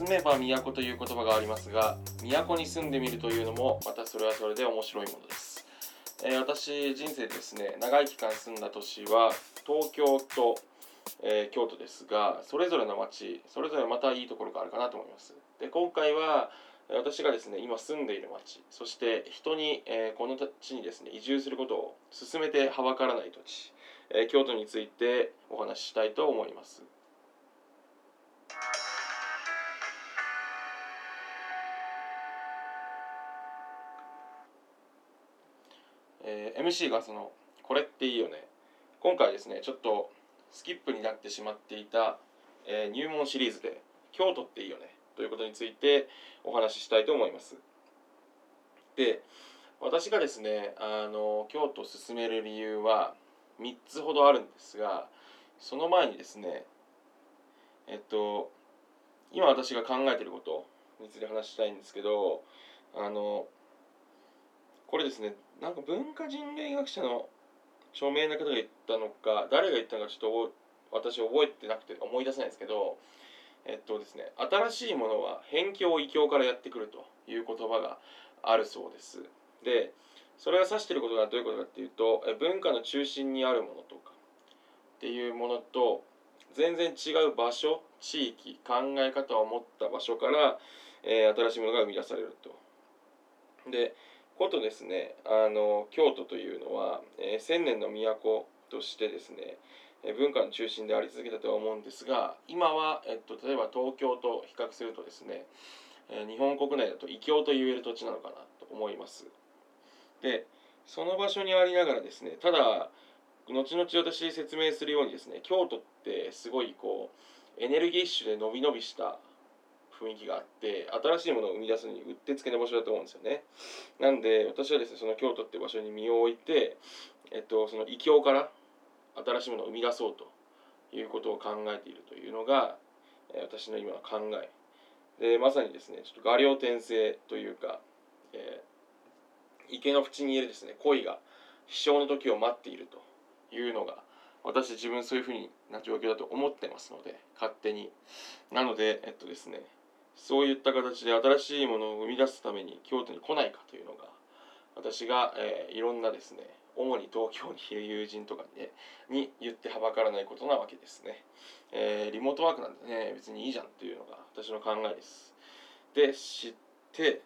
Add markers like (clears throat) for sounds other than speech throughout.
住めば都という言葉がありますが都に住んでみるというのもまたそれはそれで面白いものです、えー私人生ですね長い期間住んだ都市は東京と、えー京都ですがそれぞれの町それぞれまたいいところがあるかなと思います。で今回は私がですね今住んでいる町そして人に、えーこの地にですね移住することを進めてはばからない土地、えー京都についてお話ししたいと思います。えー MC がその「これっていいよね」今回ですねちょっとスキップになってしまっていた、えー入門シリーズで「京都っていいよね」ということについてお話ししたいと思います。で私がですねあの京都を進める理由は3つほどあるんですがその前にですねえっと今私が考えていることについて話したいんですけどあのこれですねなんか文化人類学者の著名な方が言ったのか誰が言ったのかちょっと私覚えてなくて思い出せないんですけどえっとですね新しいものは辺境異境からやってくるという言葉があるそうです。でそれが指していることがどういうことかっていうと文化の中心にあるものとかっていうものと全然違う場所地域考え方を持った場所から、えー新しいものが生み出されると。でことですねあの京都というのは、えー千年の都としてですね文化の中心であり続けたとは思うんですが今は、えっと、例えば東京と比較するとですね、日本国内だと異境と言える土地なのかなと思います。でその場所にありながらですねただ後々私説明するようにですね京都ってすごいこうエネルギッシュで伸び伸びした雰囲気があって新しいものを生み出すのにうってつけの場所だと思うんですよね。なんで私はですねその京都って場所に身を置いて、えっと、その異境から新しいものを生み出そうということを考えているというのが、私の今の考え。でまさにですねちょっと画量転生というか、えー池の縁にいるですね恋が飛翔の時を待っているというのが私自分そういうふうな状況だと思ってますので勝手に。なのでえっとですねそういった形で新しいものを生み出すために京都に来ないかというのが私が、えーいろんなですね主に東京にいる友人とかに,、ね、に言ってはばからないことなわけですね、えーリモートワークなんでね別にいいじゃんというのが私の考えです。で知って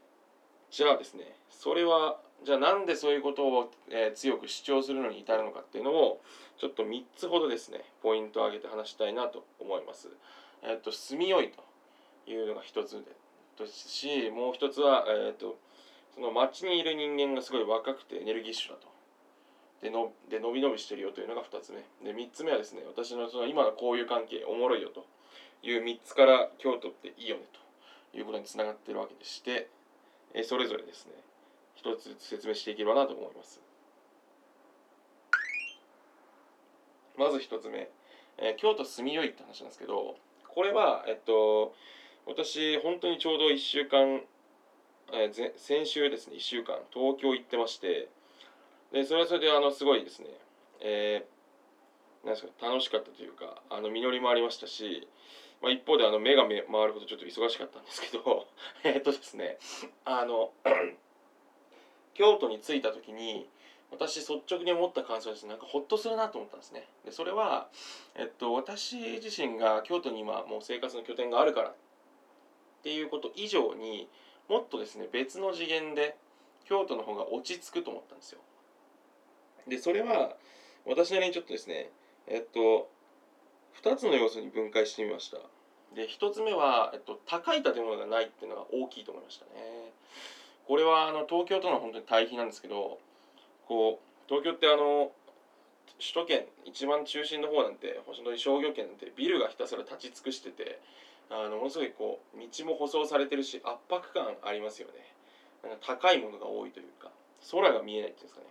じゃあですねそれはじゃあなんでそういうことを、えー強く主張するのに至るのかっていうのをちょっと3つほどですねポイントを挙げて話したいなと思います。えっ、と住みよいというのが一つでですしもう一つはえっ、とその街にいる人間がすごい若くてエネルギッシュだと。でので伸び伸びしてるよというのが2つ目。で3つ目はですね私のその今の交友関係おもろいよと。いう3つから京都っていいよねと。いうことにつながってるわけでしてえそれぞれですね一つずつ説明していければなと思います。まず一つ目、え京都住みよいって話なんですけどこれはえっと私本当にちょうど1週間、えー先週ですね1週間東京行ってましてでそれはそれであのすごいですね。えーなんですか楽しかったというかあの実りもありましたし、まあ、一方であの目が回るほどちょっと忙しかったんですけど (laughs) えっとですねあの (clears throat) 京都に着いた時に私率直に思った感想です。なんかホッとするなと思ったんですね。でそれは、えっと、私自身が京都に今もう生活の拠点があるからっていうこと以上にもっとですね別の次元で京都の方が落ち着くと思ったんですよ。でそれは私なりにちょっとですねえっと2つの要素に分解してみました。で1つ目は、えっと、高い建物がないっていうのが大きいと思いましたね。これはあの東京との本当に対比なんですけどこう東京ってあの首都圏一番中心の方なんて本当に商業圏なんてビルがひたすら立ち尽くしててあのものすごいこう道も舗装されてるし圧迫感ありますよね。なんか高いものが多いというか空が見えないっていうんですかね。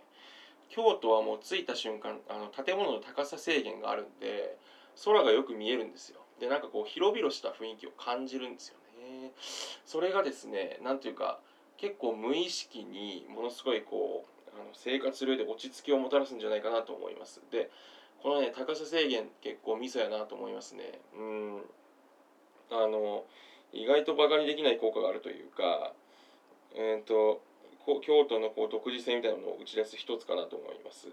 京都はもう着いた瞬間あの建物の高さ制限があるんで空がよく見えるんですよ。でなんかこう広々した雰囲気を感じるんですよね。それがですねなんというか結構無意識にものすごいこうあの生活する上で落ち着きをもたらすんじゃないかなと思います。でこのね高さ制限結構ミソやなと思いますね。うん。あの意外とバカにできない効果があるというかえっ、ー、と京都のこう独自性みたいなのを打ち出す一つかなと思います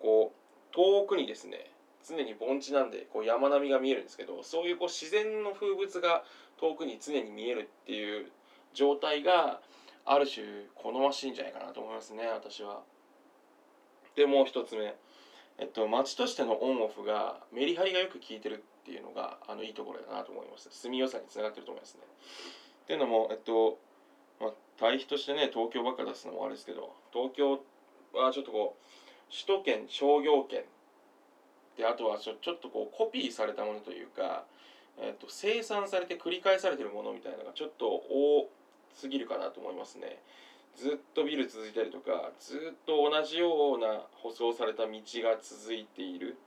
こう遠くにですね常に盆地なんでこう山並みが見えるんですけどそういうこう自然の風物が遠くに常に見えるっていう状態がある種好ましいんじゃないかなと思いますね私は。でもう一つ目、えっと、町としてのオンオフがメリハリがよく効いてるっていうのがあのいいところだなと思います住みよさにつながってると思いますね。っていうのも、えっと、対比としてね東京ばっか出すのもあれですけど東京はちょっとこう首都圏商業圏であとはちょちょっとこうコピーされたものというか、えっと、生産されて繰り返されてるものみたいなのがちょっと多すぎるかなと思いますね。ずっとビル続いたりとかずっと同じような舗装された道が続いている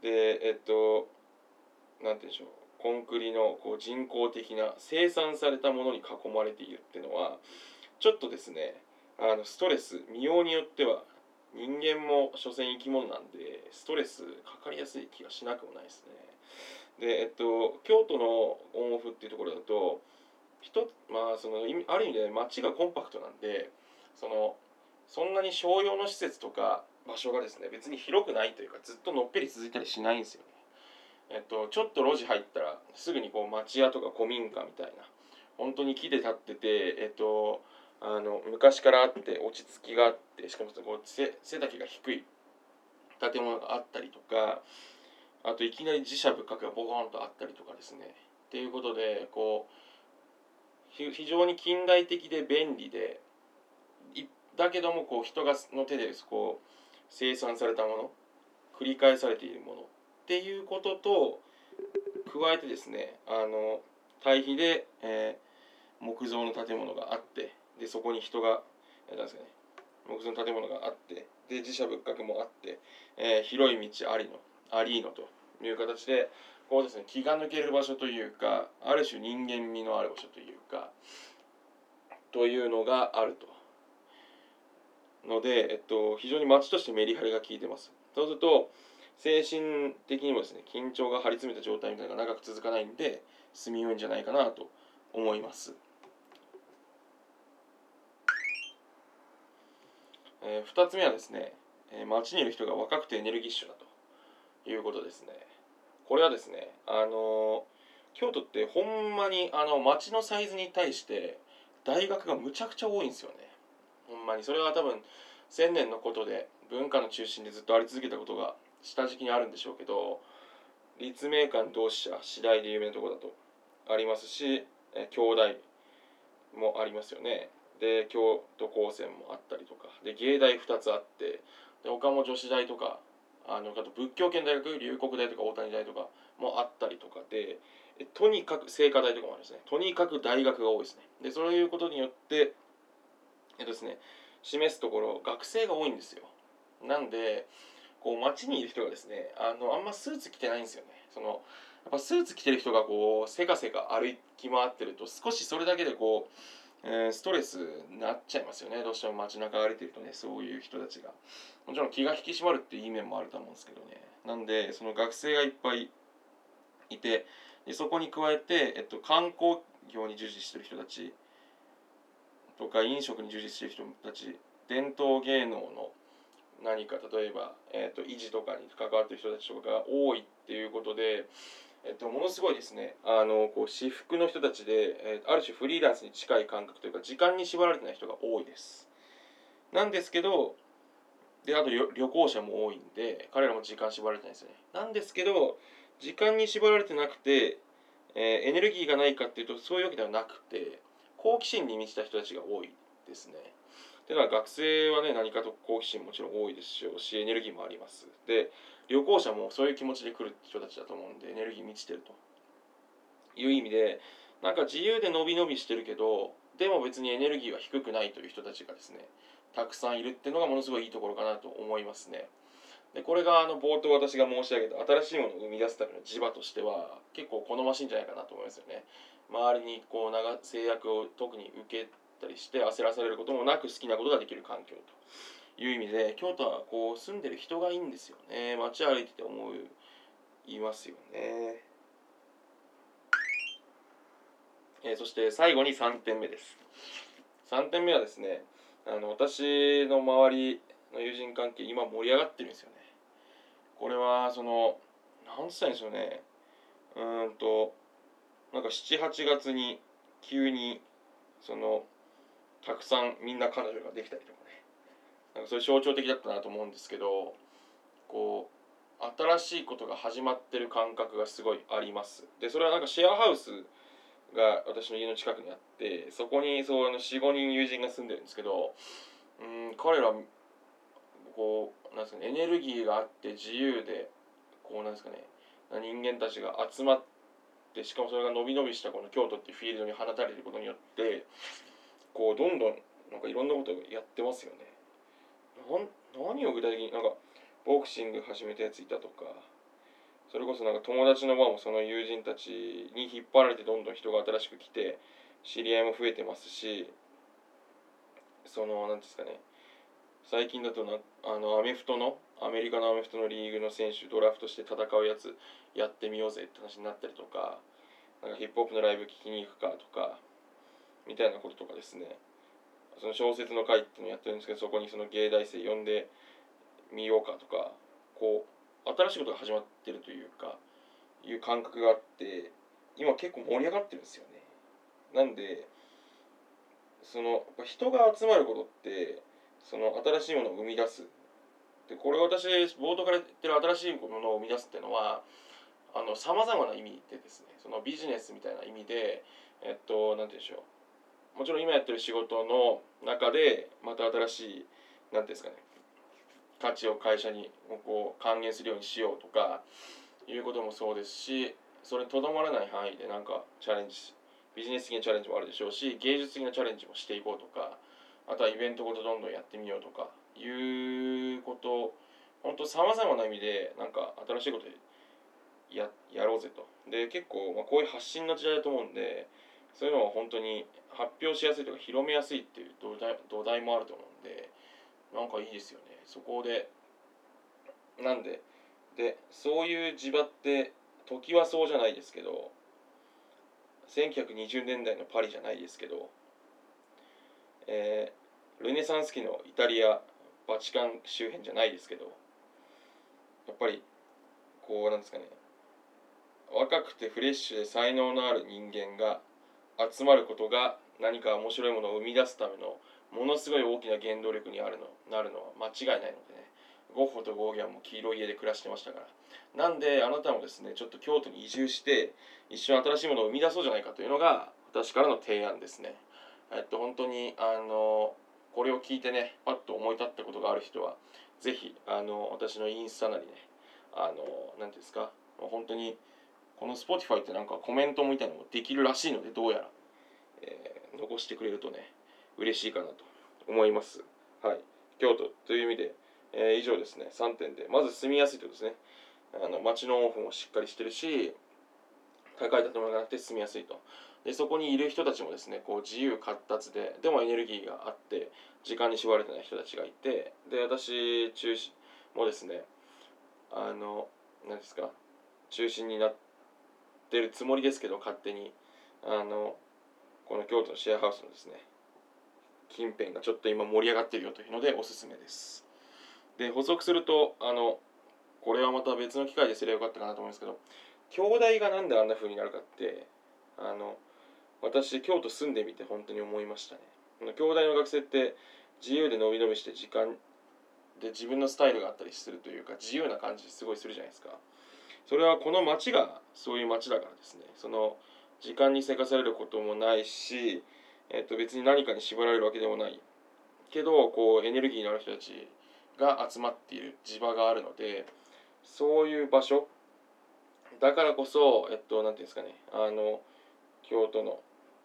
でえっと何て言うんでしょうコンクリのこう人工的な生産されたものに囲まれているっていうのはちょっとですねあのストレス見ようによっては人間も所詮生き物なんでストレスかかりやすい気がしなくもないですね。でえっと京都のオンオフっていうところだと一まあそのある意味で街がコンパクトなんでそのそんなに商用の施設とか場所がですね別に広くないというかずっとのっぺり続いたりしないんですよね。えっと、ちょっと路地入ったらすぐにこう町屋とか古民家みたいな本当に木で建ってて、えっと、あの昔からあって落ち着きがあってしかもこう背背丈が低い建物があったりとかあといきなり自社仏閣がボコンとあったりとかですね。っていうことでこう非常に近代的で便利でだけどもこう人がの手でこう生産されたもの繰り返されているものっていうことと加えてですねあの対比で、えー、木造の建物があってでそこに人が何ですかね木造の建物があってで自社仏閣もあって、えー、広い道ありのありのという形でこうですね気が抜ける場所というかある種人間味のある場所というかというのがあると。ので、えっと、非常に街としてメリハリが効いてます。そうすると精神的にもですね緊張が張り詰めた状態みたいなのが長く続かないんで住みよいんじゃないかなと思います。えー、2つ目はですね、えー、街にいる人が若くてエネルギッシュだということですね。これはですねあの京都ってほんまにあの町のサイズに対して大学がむちゃくちゃ多いんですよねほんまにそれは多分千年のことで文化の中心でずっとあり続けたことが下敷きにあるんでしょうけど立命館同志社次第で有名なとこだとありますし京大もありますよね。で京都高専もあったりとか。で芸大2つあってで他も女子大とかあのあと仏教圏大学龍谷大とか大谷大とかもあったりとか。でとにかく聖火大とかもあるんですね。とにかく大学が多いですね。でそういうことによってえっとですね示すところ学生が多いんですよ。なんでこう街にいる人がですねあのあんまスーツ着てないんですよね。そのやっぱスーツ着てる人がこうせかせか歩き回ってると少しそれだけでこうえー、ストレスになっちゃいますよね。どうしても街中歩いてるとねそういう人たちが。もちろん気が引き締まるっていういい面もあると思うんですけどね。なんでその学生がいっぱいいてでそこに加えて、えっと、観光業に従事してる人たちとか飲食に従事してる人たち伝統芸能の何か例えば、えっと、維持とかに関わってる人たちとかが多いっていうことでえっと、ものすごいですねあのこう私服の人たちで、えー、ある種フリーランスに近い感覚というか時間に縛られてない人が多いです。なんですけどであと旅行者も多いんで彼らも時間縛られてないですね。なんですけど時間に縛られてなくて、えー、エネルギーがないかっていうとそういうわけではなくて好奇心に満ちた人たちが多いですね。では学生はね何かと好奇心もちろん多いですしエネルギーもありますで旅行者もそういう気持ちで来る人たちだと思うんでエネルギー満ちてるという意味でなんか自由で伸び伸びしてるけどでも別にエネルギーは低くないという人たちがですねたくさんいるっていうのがものすごいいいところかなと思いますね。でこれがあの冒頭私が申し上げた新しいものを生み出すための磁場としては結構好ましいんじゃないかなと思いますよね。周りにこう制約を特に受けったりして焦らされることもなく好きなことができる環境という意味で京都はこう住んでる人がいいんですよね。街歩いてて思ういますよね、えー、そして最後に3点目です。3点目はですねあの私の周りの友人関係今盛り上がってるんですよね。これはその何つったんでしょうね。うんとなんか78月に急にそのたくさんみんな彼女ができたりとかね。なんかそれ象徴的だったなと思うんですけどこう新しいことが始まってる感覚がすごいあります。でそれはなんかシェアハウスが私の家の近くにあってそこにそう45人友人が住んでるんですけどうん彼らこうなんですかねエネルギーがあって自由でこうなんですかね人間たちが集まってしかもそれが伸び伸びしたこの京都っていうフィールドに放たれることによってこうどんどんなんかいろんなことやってますよね。何を具体的になんかボクシング始めたやついたとかそれこそなんか友達の輪もその友人たちに引っ張られてどんどん人が新しく来て知り合いも増えてますしその何ですかね最近だとなあのアメフトのアメリカのアメフトのリーグの選手ドラフトして戦うやつやってみようぜって話になったりとかなんかヒップホップのライブ聞きに行くかとかみたいなこととかですね。その小説の会っていうのをやってるんですけどそこにその芸大生呼んでみようかとかこう新しいことが始まってるというかいう感覚があって今結構盛り上がってるんですよね。なんでその人が集まることってその新しいものを生み出す。でこれ私冒頭から言ってる新しいものを生み出すっていうのはさまざまな意味でですねそのビジネスみたいな意味でえっと何て言うんでしょう。もちろん今やってる仕事の中でまた新しい何て言うんですかね価値を会社にこう還元するようにしようとかいうこともそうですしそれにとどまらない範囲でなんかチャレンジビジネス的なチャレンジもあるでしょうし芸術的なチャレンジもしていこうとかあとはイベントごとどんどんやってみようとかいうこと本当さまざまな意味でなんか新しいことややろうぜと。で結構、まあ、こういう発信の時代だと思うんでそういうのは本当に発表しやすいとか広めやすいっていう土台土台もあると思うんでなんかいいですよね。そこでなんででそういう地場って時はそうじゃないですけど1920年代のパリじゃないですけどえー、ルネサンス期のイタリアバチカン周辺じゃないですけどやっぱりこうなんですかね若くてフレッシュで才能のある人間が集まることが何か面白いものを生み出すためのものすごい大きな原動力にあるのなるのは間違いないのでねゴッホとゴーギャンも黄色い家で暮らしてましたからなんであなたもですねちょっと京都に移住して一緒に新しいものを生み出そうじゃないかというのが私からの提案ですね。えっと、本当にあのこれを聞いてねパッと思い立ったことがある人は是非あの私のインスタなりねあの何て言うんですか本当にこの Spotify ってなんかコメントみたいなのもできるらしいのでどうやら、えー、残してくれるとね嬉しいかなと思います。はい。京都。という意味で、えー、以上ですね。3点で。まず住みやすいということですね。あの街のオフもしっかりしてるし高い建物がなくて住みやすいと。でそこにいる人たちもですねこう自由闊達ででもエネルギーがあって時間に縛られてない人たちがいてで私中心もですねあの何ですか中心になってるつもりですけど勝手に。あのこの京都のシェアハウスのですね近辺がちょっと今盛り上がってるよというのでおすすめです。で補足するとあのこれはまた別の機会ですればよかったかなと思うんですけど兄弟がなんであんな風になるかってあの私京都住んでみて本当に思いましたね。兄弟の学生って自由で伸び伸びして時間で自分のスタイルがあったりするというか自由な感じすごいするじゃないですか。それはこの町がそういう町だからですね。その時間にせかされることもないし、えっと、別に何かに縛られるわけでもない。けどこうエネルギーのある人たちが集まっている地場があるのでそういう場所。だからこそえっと何ていうんですかね。あの京都の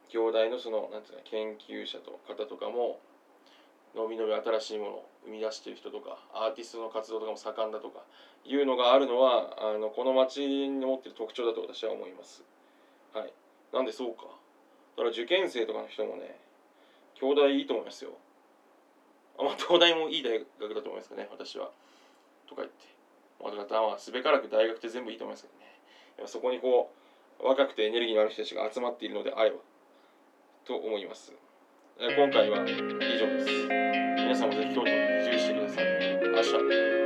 京大のそのなんていうか研究者と方とかものびのび新しいものを生み出してる人とかアーティストの活動とかも盛んだとかいうのがあるのはあのこの町に持ってる特徴だと私は思います。はい、なんでそうか。だから受験生とかの人もね京大いいと思いますよ。あまあ東大もいい大学だと思いますけどね私は。とか言って。まあだからまあすべからく大学って全部いいと思いますけどね。そこにこう若くてエネルギーのある人たちが集まっているのであればと思います。今回は以上です。皆さんもぜひ京都に移住してください。明日。